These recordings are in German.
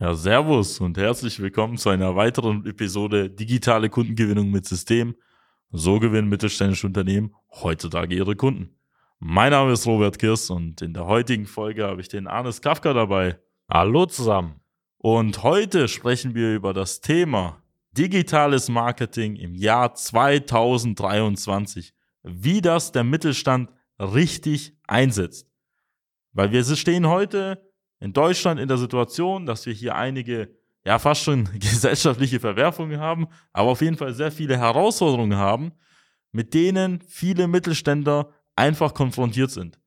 Ja, servus und herzlich willkommen zu einer weiteren Episode Digitale Kundengewinnung mit System. So gewinnen mittelständische Unternehmen heutzutage ihre Kunden. Mein Name ist Robert Kirst und in der heutigen Folge habe ich den Arnes Kafka dabei. Hallo zusammen. Und heute sprechen wir über das Thema digitales Marketing im Jahr 2023. Wie das der Mittelstand richtig einsetzt. Weil wir stehen heute in Deutschland in der Situation, dass wir hier einige, ja, fast schon gesellschaftliche Verwerfungen haben, aber auf jeden Fall sehr viele Herausforderungen haben, mit denen viele Mittelständler einfach konfrontiert sind.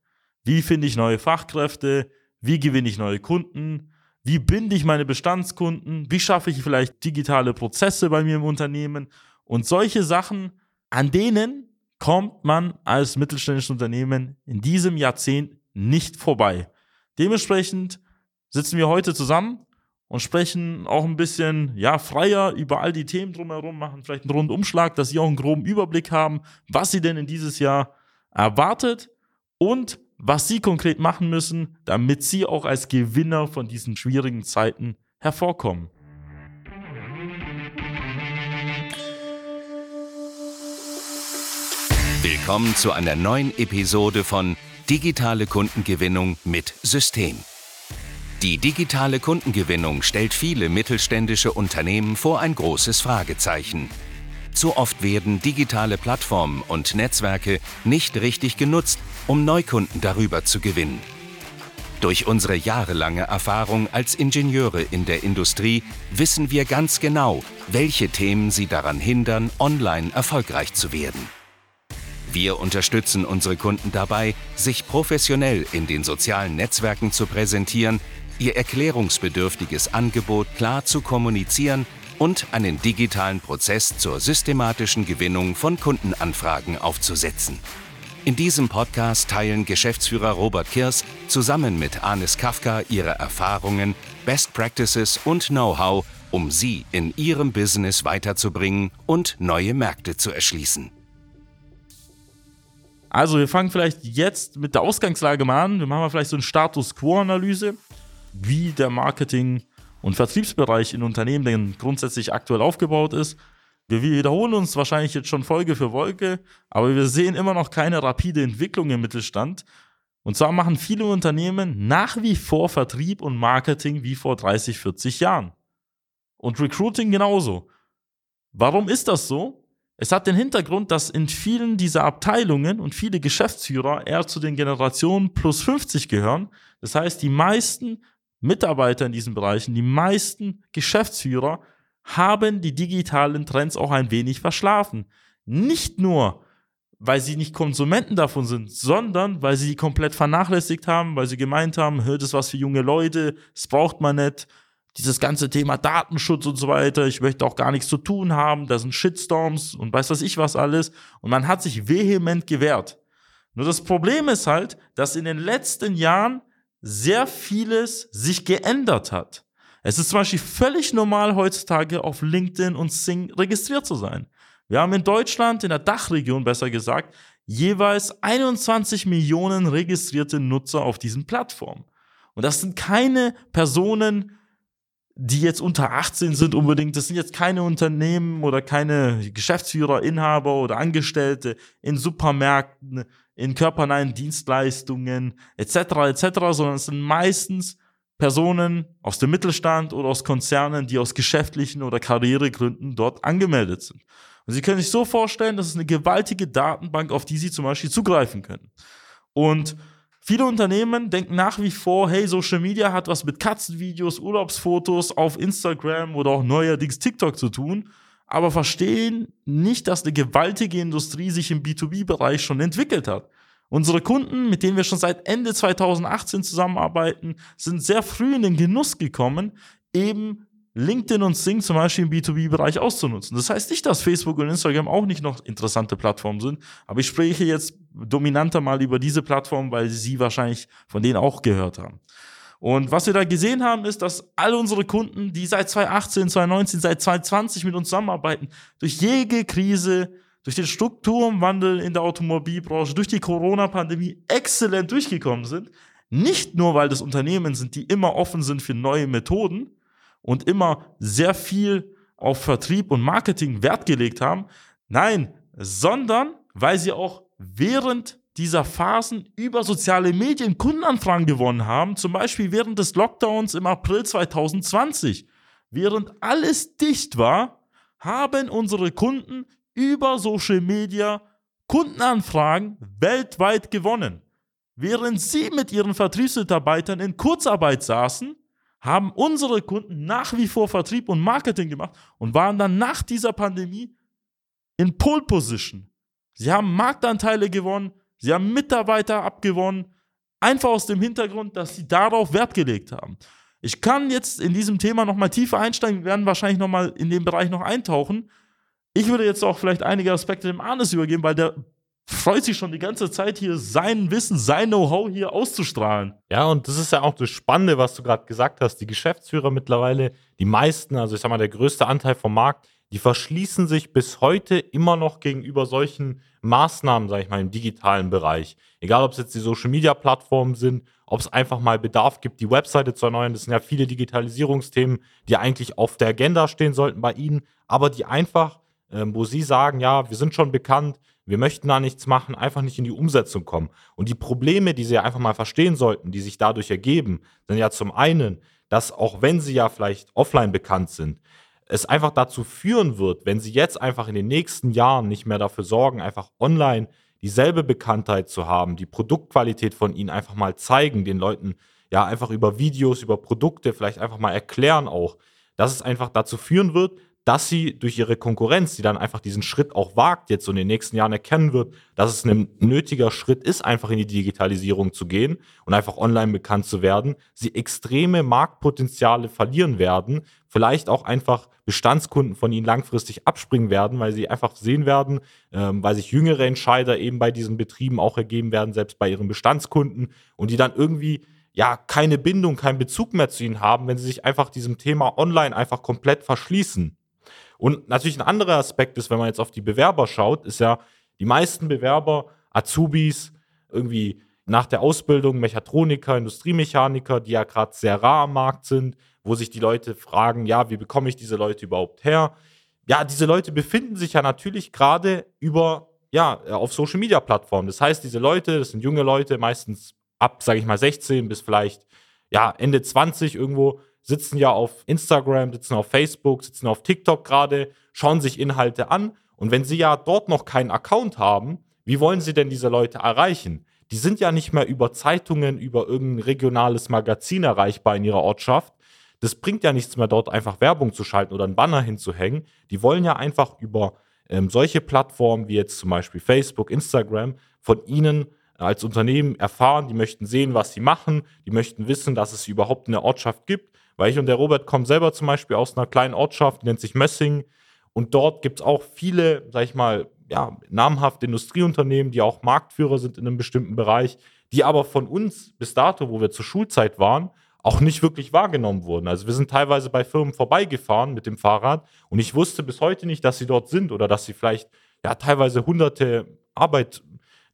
Wie finde ich neue Fachkräfte? Wie gewinne ich neue Kunden? Wie binde ich meine Bestandskunden? Wie schaffe ich vielleicht digitale Prozesse bei mir im Unternehmen? Und solche Sachen, an denen kommt man als mittelständisches Unternehmen in diesem Jahrzehnt nicht vorbei. Dementsprechend sitzen wir heute zusammen und sprechen auch ein bisschen ja, freier über all die Themen drumherum, machen vielleicht einen Rundumschlag, dass Sie auch einen groben Überblick haben, was Sie denn in dieses Jahr erwartet und was Sie konkret machen müssen, damit Sie auch als Gewinner von diesen schwierigen Zeiten hervorkommen. Willkommen zu einer neuen Episode von Digitale Kundengewinnung mit System. Die digitale Kundengewinnung stellt viele mittelständische Unternehmen vor ein großes Fragezeichen. Zu oft werden digitale Plattformen und Netzwerke nicht richtig genutzt, um Neukunden darüber zu gewinnen. Durch unsere jahrelange Erfahrung als Ingenieure in der Industrie wissen wir ganz genau, welche Themen sie daran hindern, online erfolgreich zu werden. Wir unterstützen unsere Kunden dabei, sich professionell in den sozialen Netzwerken zu präsentieren ihr erklärungsbedürftiges Angebot klar zu kommunizieren und einen digitalen Prozess zur systematischen Gewinnung von Kundenanfragen aufzusetzen. In diesem Podcast teilen Geschäftsführer Robert Kirs zusammen mit Anis Kafka ihre Erfahrungen, Best Practices und Know-how, um sie in ihrem Business weiterzubringen und neue Märkte zu erschließen. Also wir fangen vielleicht jetzt mit der Ausgangslage mal an. Wir machen mal vielleicht so eine Status Quo-Analyse wie der Marketing- und Vertriebsbereich in Unternehmen denn grundsätzlich aktuell aufgebaut ist. Wir wiederholen uns wahrscheinlich jetzt schon Folge für Folge, aber wir sehen immer noch keine rapide Entwicklung im Mittelstand. Und zwar machen viele Unternehmen nach wie vor Vertrieb und Marketing wie vor 30, 40 Jahren. Und Recruiting genauso. Warum ist das so? Es hat den Hintergrund, dass in vielen dieser Abteilungen und viele Geschäftsführer eher zu den Generationen plus 50 gehören. Das heißt, die meisten Mitarbeiter in diesen Bereichen, die meisten Geschäftsführer haben die digitalen Trends auch ein wenig verschlafen. Nicht nur, weil sie nicht Konsumenten davon sind, sondern weil sie die komplett vernachlässigt haben, weil sie gemeint haben, hört es was für junge Leute, es braucht man nicht. Dieses ganze Thema Datenschutz und so weiter, ich möchte auch gar nichts zu tun haben, da sind Shitstorms und weiß was ich was alles. Und man hat sich vehement gewehrt. Nur das Problem ist halt, dass in den letzten Jahren sehr vieles sich geändert hat. Es ist zum Beispiel völlig normal heutzutage auf LinkedIn und Sing registriert zu sein. Wir haben in Deutschland, in der Dachregion besser gesagt, jeweils 21 Millionen registrierte Nutzer auf diesen Plattformen. Und das sind keine Personen, die jetzt unter 18 sind unbedingt. Das sind jetzt keine Unternehmen oder keine Geschäftsführer, Inhaber oder Angestellte in Supermärkten, in körpernahen Dienstleistungen etc. etc., sondern es sind meistens Personen aus dem Mittelstand oder aus Konzernen, die aus geschäftlichen oder Karrieregründen dort angemeldet sind. Und Sie können sich so vorstellen, das ist eine gewaltige Datenbank, auf die Sie zum Beispiel zugreifen können. Und viele Unternehmen denken nach wie vor, hey, Social Media hat was mit Katzenvideos, Urlaubsfotos auf Instagram oder auch neuerdings TikTok zu tun aber verstehen nicht, dass eine gewaltige Industrie sich im B2B-Bereich schon entwickelt hat. Unsere Kunden, mit denen wir schon seit Ende 2018 zusammenarbeiten, sind sehr früh in den Genuss gekommen, eben LinkedIn und Sing zum Beispiel im B2B-Bereich auszunutzen. Das heißt nicht, dass Facebook und Instagram auch nicht noch interessante Plattformen sind, aber ich spreche jetzt dominanter mal über diese Plattformen, weil Sie wahrscheinlich von denen auch gehört haben. Und was wir da gesehen haben, ist, dass all unsere Kunden, die seit 2018, 2019, seit 2020 mit uns zusammenarbeiten, durch jede Krise, durch den Strukturwandel in der Automobilbranche, durch die Corona-Pandemie exzellent durchgekommen sind. Nicht nur, weil das Unternehmen sind, die immer offen sind für neue Methoden, und immer sehr viel auf Vertrieb und Marketing Wert gelegt haben. Nein, sondern weil sie auch während dieser Phasen über soziale Medien Kundenanfragen gewonnen haben, zum Beispiel während des Lockdowns im April 2020. Während alles dicht war, haben unsere Kunden über Social Media Kundenanfragen weltweit gewonnen. Während sie mit ihren Vertriebsmitarbeitern in Kurzarbeit saßen, haben unsere Kunden nach wie vor Vertrieb und Marketing gemacht und waren dann nach dieser Pandemie in Pole Position. Sie haben Marktanteile gewonnen, sie haben Mitarbeiter abgewonnen, einfach aus dem Hintergrund, dass sie darauf Wert gelegt haben. Ich kann jetzt in diesem Thema nochmal tiefer einsteigen, wir werden wahrscheinlich nochmal in den Bereich noch eintauchen. Ich würde jetzt auch vielleicht einige Aspekte dem Arnes übergeben, weil der freut sich schon die ganze Zeit hier sein Wissen, sein Know-how hier auszustrahlen. Ja, und das ist ja auch das Spannende, was du gerade gesagt hast. Die Geschäftsführer mittlerweile, die meisten, also ich sag mal, der größte Anteil vom Markt, die verschließen sich bis heute immer noch gegenüber solchen Maßnahmen, sag ich mal, im digitalen Bereich. Egal, ob es jetzt die Social-Media-Plattformen sind, ob es einfach mal Bedarf gibt, die Webseite zu erneuern. Das sind ja viele Digitalisierungsthemen, die eigentlich auf der Agenda stehen sollten bei Ihnen, aber die einfach, ähm, wo Sie sagen, ja, wir sind schon bekannt, wir möchten da nichts machen, einfach nicht in die Umsetzung kommen. Und die Probleme, die Sie einfach mal verstehen sollten, die sich dadurch ergeben, sind ja zum einen, dass auch wenn Sie ja vielleicht offline bekannt sind, es einfach dazu führen wird, wenn Sie jetzt einfach in den nächsten Jahren nicht mehr dafür sorgen, einfach online dieselbe Bekanntheit zu haben, die Produktqualität von Ihnen einfach mal zeigen, den Leuten ja einfach über Videos, über Produkte vielleicht einfach mal erklären auch, dass es einfach dazu führen wird, dass sie durch ihre Konkurrenz, die dann einfach diesen Schritt auch wagt, jetzt so in den nächsten Jahren erkennen wird, dass es ein nötiger Schritt ist, einfach in die Digitalisierung zu gehen und einfach online bekannt zu werden, sie extreme Marktpotenziale verlieren werden, vielleicht auch einfach Bestandskunden von ihnen langfristig abspringen werden, weil sie einfach sehen werden, ähm, weil sich jüngere Entscheider eben bei diesen Betrieben auch ergeben werden, selbst bei ihren Bestandskunden und die dann irgendwie ja keine Bindung, keinen Bezug mehr zu ihnen haben, wenn sie sich einfach diesem Thema online einfach komplett verschließen. Und natürlich ein anderer Aspekt ist, wenn man jetzt auf die Bewerber schaut, ist ja, die meisten Bewerber, Azubis, irgendwie nach der Ausbildung Mechatroniker, Industriemechaniker, die ja gerade sehr rar am Markt sind, wo sich die Leute fragen, ja, wie bekomme ich diese Leute überhaupt her? Ja, diese Leute befinden sich ja natürlich gerade über, ja, auf Social Media Plattformen. Das heißt, diese Leute, das sind junge Leute, meistens ab, sage ich mal, 16 bis vielleicht, ja, Ende 20 irgendwo, sitzen ja auf Instagram, sitzen auf Facebook, sitzen auf TikTok gerade, schauen sich Inhalte an. Und wenn sie ja dort noch keinen Account haben, wie wollen sie denn diese Leute erreichen? Die sind ja nicht mehr über Zeitungen, über irgendein regionales Magazin erreichbar in ihrer Ortschaft. Das bringt ja nichts mehr, dort einfach Werbung zu schalten oder einen Banner hinzuhängen. Die wollen ja einfach über ähm, solche Plattformen wie jetzt zum Beispiel Facebook, Instagram von ihnen als Unternehmen erfahren. Die möchten sehen, was sie machen. Die möchten wissen, dass es überhaupt eine Ortschaft gibt weil ich und der Robert kommen selber zum Beispiel aus einer kleinen Ortschaft, die nennt sich Mössing. Und dort gibt es auch viele, sag ich mal, ja, namhafte Industrieunternehmen, die auch Marktführer sind in einem bestimmten Bereich, die aber von uns bis dato, wo wir zur Schulzeit waren, auch nicht wirklich wahrgenommen wurden. Also wir sind teilweise bei Firmen vorbeigefahren mit dem Fahrrad und ich wusste bis heute nicht, dass sie dort sind oder dass sie vielleicht ja teilweise hunderte Arbeit,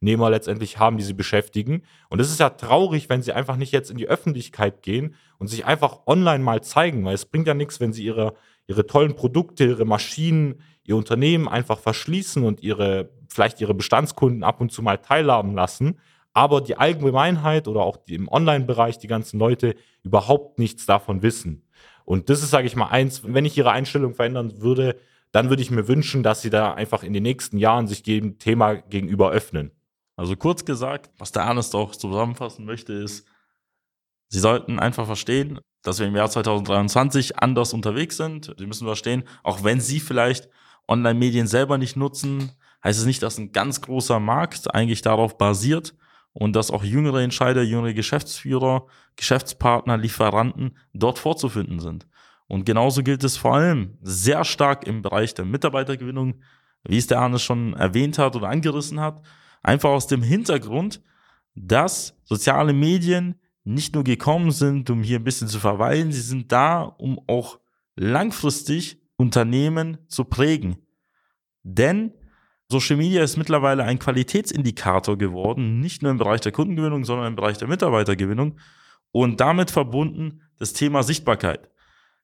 Nehmer letztendlich haben, die sie beschäftigen. Und es ist ja traurig, wenn sie einfach nicht jetzt in die Öffentlichkeit gehen und sich einfach online mal zeigen, weil es bringt ja nichts, wenn sie ihre, ihre tollen Produkte, ihre Maschinen, ihr Unternehmen einfach verschließen und ihre, vielleicht ihre Bestandskunden ab und zu mal teilhaben lassen, aber die Allgemeinheit oder auch im Online-Bereich die ganzen Leute überhaupt nichts davon wissen. Und das ist, sage ich mal, eins, wenn ich ihre Einstellung verändern würde, dann würde ich mir wünschen, dass sie da einfach in den nächsten Jahren sich dem Thema gegenüber öffnen. Also kurz gesagt, was der Ernest auch zusammenfassen möchte, ist, Sie sollten einfach verstehen, dass wir im Jahr 2023 anders unterwegs sind. Sie müssen verstehen, auch wenn Sie vielleicht Online-Medien selber nicht nutzen, heißt es nicht, dass ein ganz großer Markt eigentlich darauf basiert und dass auch jüngere Entscheider, jüngere Geschäftsführer, Geschäftspartner, Lieferanten dort vorzufinden sind. Und genauso gilt es vor allem sehr stark im Bereich der Mitarbeitergewinnung, wie es der Arne schon erwähnt hat oder angerissen hat. Einfach aus dem Hintergrund, dass soziale Medien nicht nur gekommen sind, um hier ein bisschen zu verweilen, sie sind da, um auch langfristig Unternehmen zu prägen. Denn Social Media ist mittlerweile ein Qualitätsindikator geworden, nicht nur im Bereich der Kundengewinnung, sondern im Bereich der Mitarbeitergewinnung und damit verbunden das Thema Sichtbarkeit.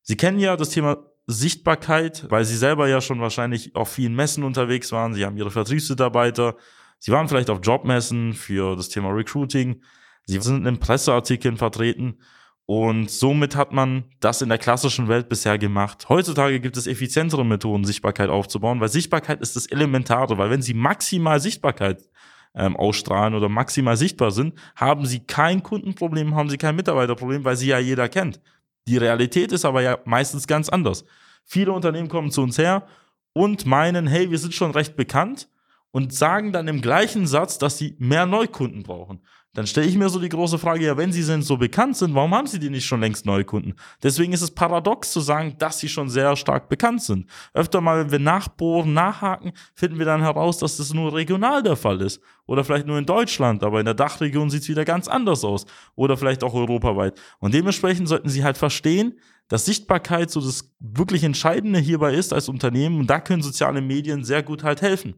Sie kennen ja das Thema Sichtbarkeit, weil Sie selber ja schon wahrscheinlich auf vielen Messen unterwegs waren. Sie haben Ihre Vertriebsmitarbeiter. Sie waren vielleicht auf Jobmessen für das Thema Recruiting. Sie sind in Presseartikeln vertreten. Und somit hat man das in der klassischen Welt bisher gemacht. Heutzutage gibt es effizientere Methoden, Sichtbarkeit aufzubauen, weil Sichtbarkeit ist das Elementare, weil wenn Sie maximal Sichtbarkeit ähm, ausstrahlen oder maximal sichtbar sind, haben Sie kein Kundenproblem, haben Sie kein Mitarbeiterproblem, weil Sie ja jeder kennt. Die Realität ist aber ja meistens ganz anders. Viele Unternehmen kommen zu uns her und meinen, hey, wir sind schon recht bekannt und sagen dann im gleichen Satz, dass sie mehr Neukunden brauchen dann stelle ich mir so die große Frage, ja, wenn sie denn so bekannt sind, warum haben sie die nicht schon längst Neukunden? Deswegen ist es paradox zu sagen, dass sie schon sehr stark bekannt sind. Öfter mal, wenn wir nachbohren, nachhaken, finden wir dann heraus, dass das nur regional der Fall ist. Oder vielleicht nur in Deutschland, aber in der Dachregion sieht es wieder ganz anders aus. Oder vielleicht auch europaweit. Und dementsprechend sollten sie halt verstehen, dass Sichtbarkeit so das wirklich Entscheidende hierbei ist als Unternehmen. Und da können soziale Medien sehr gut halt helfen.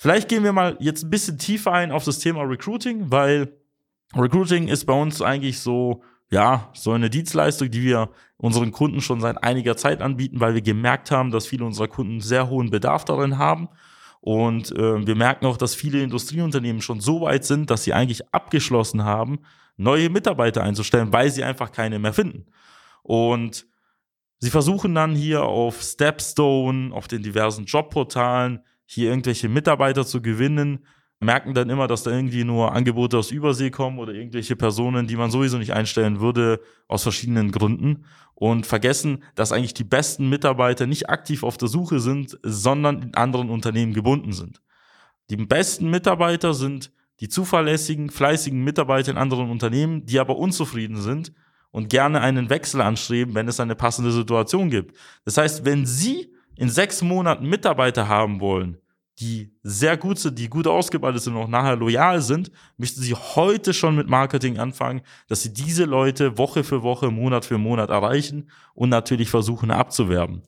Vielleicht gehen wir mal jetzt ein bisschen tiefer ein auf das Thema Recruiting, weil Recruiting ist bei uns eigentlich so, ja, so eine Dienstleistung, die wir unseren Kunden schon seit einiger Zeit anbieten, weil wir gemerkt haben, dass viele unserer Kunden sehr hohen Bedarf darin haben. Und äh, wir merken auch, dass viele Industrieunternehmen schon so weit sind, dass sie eigentlich abgeschlossen haben, neue Mitarbeiter einzustellen, weil sie einfach keine mehr finden. Und sie versuchen dann hier auf Stepstone, auf den diversen Jobportalen hier irgendwelche Mitarbeiter zu gewinnen, merken dann immer, dass da irgendwie nur Angebote aus Übersee kommen oder irgendwelche Personen, die man sowieso nicht einstellen würde, aus verschiedenen Gründen und vergessen, dass eigentlich die besten Mitarbeiter nicht aktiv auf der Suche sind, sondern in anderen Unternehmen gebunden sind. Die besten Mitarbeiter sind die zuverlässigen, fleißigen Mitarbeiter in anderen Unternehmen, die aber unzufrieden sind und gerne einen Wechsel anstreben, wenn es eine passende Situation gibt. Das heißt, wenn Sie in sechs Monaten Mitarbeiter haben wollen, die sehr gut sind, die gut ausgebildet sind und auch nachher loyal sind, müssten sie heute schon mit Marketing anfangen, dass sie diese Leute Woche für Woche, Monat für Monat erreichen und natürlich versuchen abzuwerben.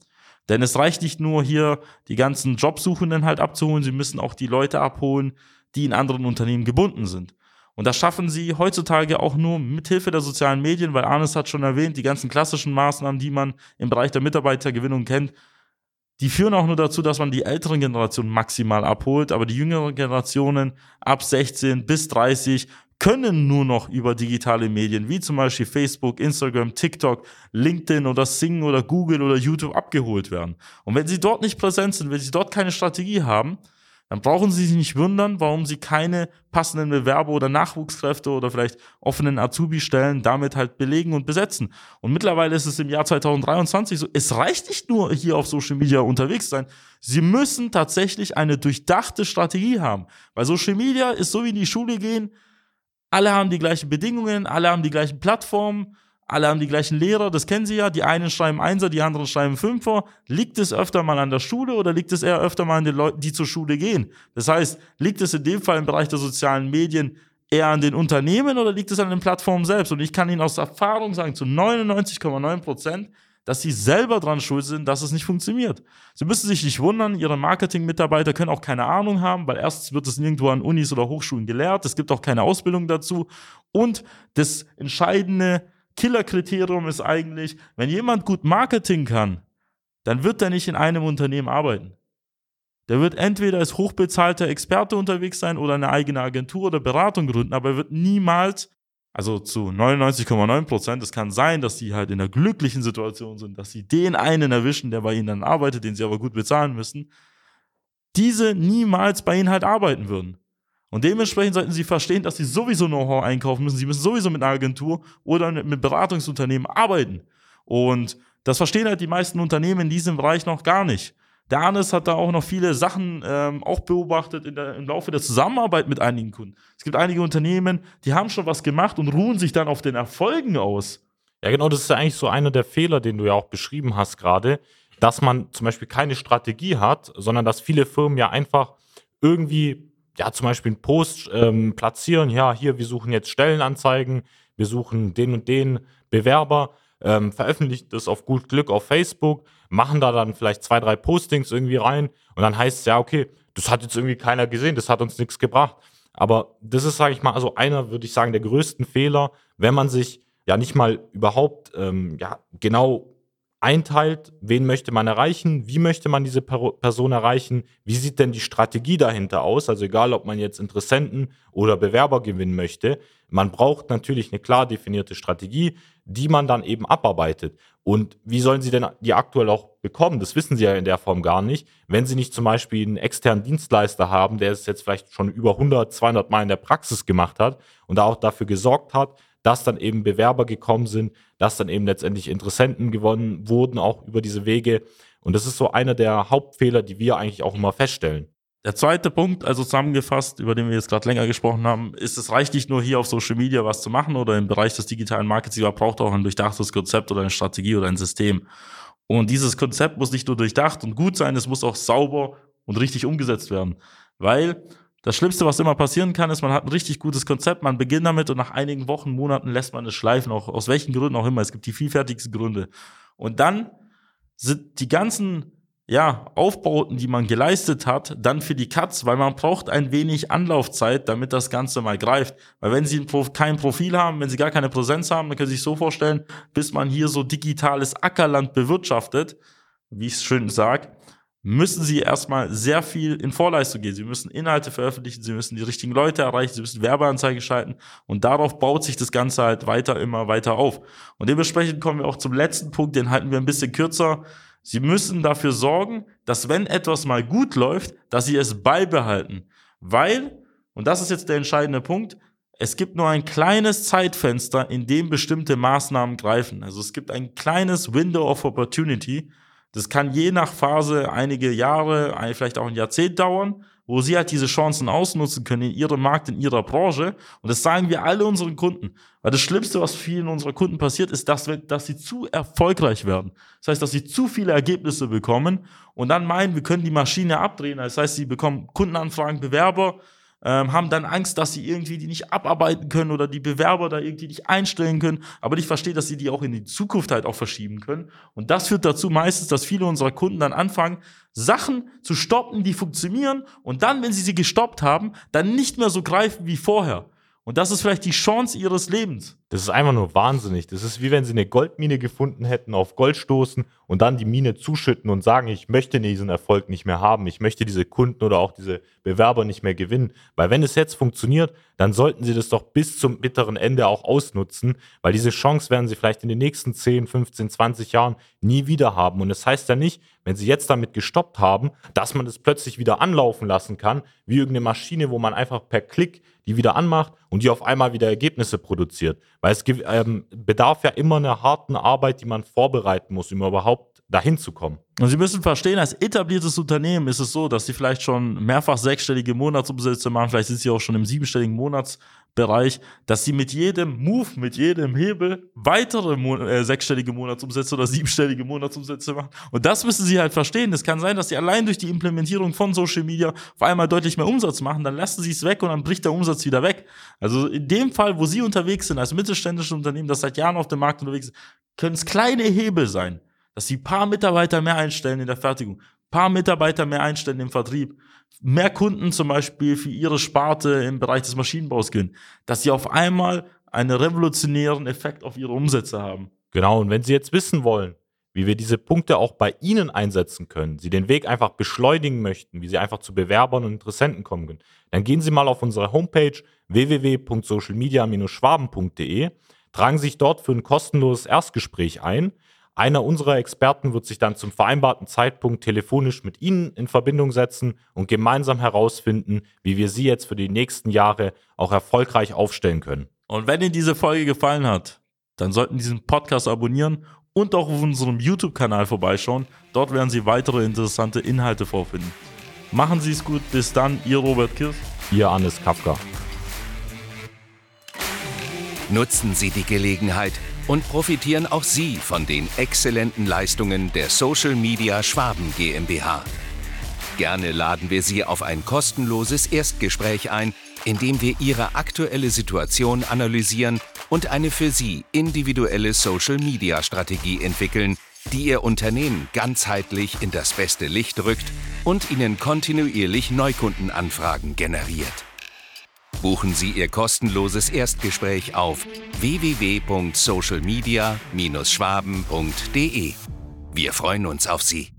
Denn es reicht nicht nur hier die ganzen Jobsuchenden halt abzuholen, sie müssen auch die Leute abholen, die in anderen Unternehmen gebunden sind. Und das schaffen sie heutzutage auch nur mit Hilfe der sozialen Medien, weil Arnes hat schon erwähnt, die ganzen klassischen Maßnahmen, die man im Bereich der Mitarbeitergewinnung kennt, die führen auch nur dazu, dass man die älteren Generationen maximal abholt, aber die jüngeren Generationen ab 16 bis 30 können nur noch über digitale Medien wie zum Beispiel Facebook, Instagram, TikTok, LinkedIn oder Sing oder Google oder YouTube abgeholt werden. Und wenn sie dort nicht präsent sind, wenn sie dort keine Strategie haben, dann brauchen Sie sich nicht wundern, warum Sie keine passenden Bewerber oder Nachwuchskräfte oder vielleicht offenen Azubi-Stellen damit halt belegen und besetzen. Und mittlerweile ist es im Jahr 2023 so, es reicht nicht nur hier auf Social Media unterwegs sein. Sie müssen tatsächlich eine durchdachte Strategie haben. Weil Social Media ist so wie in die Schule gehen. Alle haben die gleichen Bedingungen, alle haben die gleichen Plattformen alle haben die gleichen Lehrer, das kennen Sie ja. Die einen schreiben Einser, die anderen schreiben Fünfer. Liegt es öfter mal an der Schule oder liegt es eher öfter mal an den Leuten, die zur Schule gehen? Das heißt, liegt es in dem Fall im Bereich der sozialen Medien eher an den Unternehmen oder liegt es an den Plattformen selbst? Und ich kann Ihnen aus Erfahrung sagen, zu 99,9 Prozent, dass Sie selber dran schuld sind, dass es nicht funktioniert. Sie müssen sich nicht wundern, Ihre Marketing-Mitarbeiter können auch keine Ahnung haben, weil erstens wird es nirgendwo an Unis oder Hochschulen gelehrt, es gibt auch keine Ausbildung dazu. Und das Entscheidende, Killerkriterium ist eigentlich, wenn jemand gut Marketing kann, dann wird er nicht in einem Unternehmen arbeiten. Der wird entweder als hochbezahlter Experte unterwegs sein oder eine eigene Agentur oder Beratung gründen, aber er wird niemals, also zu 99,9 Prozent, es kann sein, dass sie halt in einer glücklichen Situation sind, dass sie den einen erwischen, der bei ihnen dann arbeitet, den sie aber gut bezahlen müssen, diese niemals bei ihnen halt arbeiten würden. Und dementsprechend sollten Sie verstehen, dass Sie sowieso Know-how einkaufen müssen. Sie müssen sowieso mit einer Agentur oder mit Beratungsunternehmen arbeiten. Und das verstehen halt die meisten Unternehmen in diesem Bereich noch gar nicht. Der Arnes hat da auch noch viele Sachen ähm, auch beobachtet der, im Laufe der Zusammenarbeit mit einigen Kunden. Es gibt einige Unternehmen, die haben schon was gemacht und ruhen sich dann auf den Erfolgen aus. Ja, genau, das ist ja eigentlich so einer der Fehler, den du ja auch beschrieben hast gerade, dass man zum Beispiel keine Strategie hat, sondern dass viele Firmen ja einfach irgendwie ja, zum Beispiel einen Post ähm, platzieren, ja, hier, wir suchen jetzt Stellenanzeigen, wir suchen den und den Bewerber, ähm, veröffentlichen das auf gut Glück auf Facebook, machen da dann vielleicht zwei, drei Postings irgendwie rein und dann heißt es ja, okay, das hat jetzt irgendwie keiner gesehen, das hat uns nichts gebracht. Aber das ist, sage ich mal, also einer, würde ich sagen, der größten Fehler, wenn man sich ja nicht mal überhaupt ähm, ja, genau einteilt, wen möchte man erreichen, wie möchte man diese Person erreichen, wie sieht denn die Strategie dahinter aus, also egal, ob man jetzt Interessenten oder Bewerber gewinnen möchte, man braucht natürlich eine klar definierte Strategie, die man dann eben abarbeitet. Und wie sollen sie denn die aktuell auch bekommen? Das wissen sie ja in der Form gar nicht. Wenn sie nicht zum Beispiel einen externen Dienstleister haben, der es jetzt vielleicht schon über 100, 200 Mal in der Praxis gemacht hat und da auch dafür gesorgt hat, dass dann eben Bewerber gekommen sind, dass dann eben letztendlich Interessenten gewonnen wurden, auch über diese Wege. Und das ist so einer der Hauptfehler, die wir eigentlich auch immer feststellen. Der zweite Punkt, also zusammengefasst, über den wir jetzt gerade länger gesprochen haben, ist, es reicht nicht nur hier auf Social Media was zu machen oder im Bereich des digitalen Marketings, man braucht auch ein durchdachtes Konzept oder eine Strategie oder ein System. Und dieses Konzept muss nicht nur durchdacht und gut sein, es muss auch sauber und richtig umgesetzt werden. Weil das Schlimmste, was immer passieren kann, ist, man hat ein richtig gutes Konzept, man beginnt damit und nach einigen Wochen, Monaten lässt man es schleifen, auch aus welchen Gründen auch immer. Es gibt die vielfältigsten Gründe. Und dann sind die ganzen ja, Aufbauten, die man geleistet hat, dann für die Cuts, weil man braucht ein wenig Anlaufzeit, damit das Ganze mal greift. Weil wenn sie kein Profil haben, wenn sie gar keine Präsenz haben, dann können Sie sich so vorstellen, bis man hier so digitales Ackerland bewirtschaftet, wie ich es schön sage, müssen sie erstmal sehr viel in Vorleistung gehen. Sie müssen Inhalte veröffentlichen, sie müssen die richtigen Leute erreichen, sie müssen Werbeanzeigen schalten und darauf baut sich das Ganze halt weiter, immer weiter auf. Und dementsprechend kommen wir auch zum letzten Punkt, den halten wir ein bisschen kürzer. Sie müssen dafür sorgen, dass wenn etwas mal gut läuft, dass sie es beibehalten. Weil, und das ist jetzt der entscheidende Punkt, es gibt nur ein kleines Zeitfenster, in dem bestimmte Maßnahmen greifen. Also es gibt ein kleines Window of Opportunity, das kann je nach Phase einige Jahre, vielleicht auch ein Jahrzehnt dauern, wo sie halt diese Chancen ausnutzen können in ihrem Markt, in ihrer Branche. Und das sagen wir alle unseren Kunden. Weil das Schlimmste, was vielen unserer Kunden passiert, ist, dass, dass sie zu erfolgreich werden. Das heißt, dass sie zu viele Ergebnisse bekommen und dann meinen, wir können die Maschine abdrehen. Das heißt, sie bekommen Kundenanfragen, Bewerber, ähm, haben dann Angst, dass sie irgendwie die nicht abarbeiten können oder die Bewerber da irgendwie nicht einstellen können, aber nicht verstehen, dass sie die auch in die Zukunft halt auch verschieben können. Und das führt dazu meistens, dass viele unserer Kunden dann anfangen, Sachen zu stoppen, die funktionieren und dann, wenn sie sie gestoppt haben, dann nicht mehr so greifen wie vorher. Und das ist vielleicht die Chance ihres Lebens. Das ist einfach nur wahnsinnig. Das ist wie wenn sie eine Goldmine gefunden hätten, auf Gold stoßen und dann die Mine zuschütten und sagen, ich möchte diesen Erfolg nicht mehr haben, ich möchte diese Kunden oder auch diese Bewerber nicht mehr gewinnen. Weil wenn es jetzt funktioniert, dann sollten sie das doch bis zum bitteren Ende auch ausnutzen, weil diese Chance werden sie vielleicht in den nächsten 10, 15, 20 Jahren nie wieder haben. Und das heißt ja nicht, wenn sie jetzt damit gestoppt haben, dass man das plötzlich wieder anlaufen lassen kann, wie irgendeine Maschine, wo man einfach per Klick die wieder anmacht und die auf einmal wieder Ergebnisse produziert. Weil es ähm, bedarf ja immer einer harten Arbeit, die man vorbereiten muss, um überhaupt dahin zu kommen. Und Sie müssen verstehen, als etabliertes Unternehmen ist es so, dass Sie vielleicht schon mehrfach sechsstellige Monatsumsätze machen, vielleicht sind Sie auch schon im siebenstelligen Monatsbereich, dass Sie mit jedem Move, mit jedem Hebel weitere Mon äh, sechsstellige Monatsumsätze oder siebenstellige Monatsumsätze machen. Und das müssen Sie halt verstehen. Es kann sein, dass Sie allein durch die Implementierung von Social Media auf einmal deutlich mehr Umsatz machen, dann lassen Sie es weg und dann bricht der Umsatz wieder weg. Also in dem Fall, wo Sie unterwegs sind, als mittelständisches Unternehmen, das seit Jahren auf dem Markt unterwegs ist, können es kleine Hebel sein dass sie paar Mitarbeiter mehr einstellen in der Fertigung, paar Mitarbeiter mehr einstellen im Vertrieb, mehr Kunden zum Beispiel für ihre Sparte im Bereich des Maschinenbaus gewinnen, dass sie auf einmal einen revolutionären Effekt auf ihre Umsätze haben. Genau, und wenn Sie jetzt wissen wollen, wie wir diese Punkte auch bei Ihnen einsetzen können, Sie den Weg einfach beschleunigen möchten, wie Sie einfach zu Bewerbern und Interessenten kommen können, dann gehen Sie mal auf unsere Homepage www.socialmedia-schwaben.de, tragen sich dort für ein kostenloses Erstgespräch ein. Einer unserer Experten wird sich dann zum vereinbarten Zeitpunkt telefonisch mit Ihnen in Verbindung setzen und gemeinsam herausfinden, wie wir Sie jetzt für die nächsten Jahre auch erfolgreich aufstellen können. Und wenn Ihnen diese Folge gefallen hat, dann sollten Sie diesen Podcast abonnieren und auch auf unserem YouTube-Kanal vorbeischauen. Dort werden Sie weitere interessante Inhalte vorfinden. Machen Sie es gut, bis dann, Ihr Robert Kirsch. Ihr Hannes Kafka. Nutzen Sie die Gelegenheit und profitieren auch Sie von den exzellenten Leistungen der Social Media Schwaben GmbH. Gerne laden wir Sie auf ein kostenloses Erstgespräch ein, in dem wir Ihre aktuelle Situation analysieren und eine für Sie individuelle Social Media Strategie entwickeln, die Ihr Unternehmen ganzheitlich in das beste Licht rückt und Ihnen kontinuierlich Neukundenanfragen generiert. Buchen Sie Ihr kostenloses Erstgespräch auf www.socialmedia-schwaben.de. Wir freuen uns auf Sie.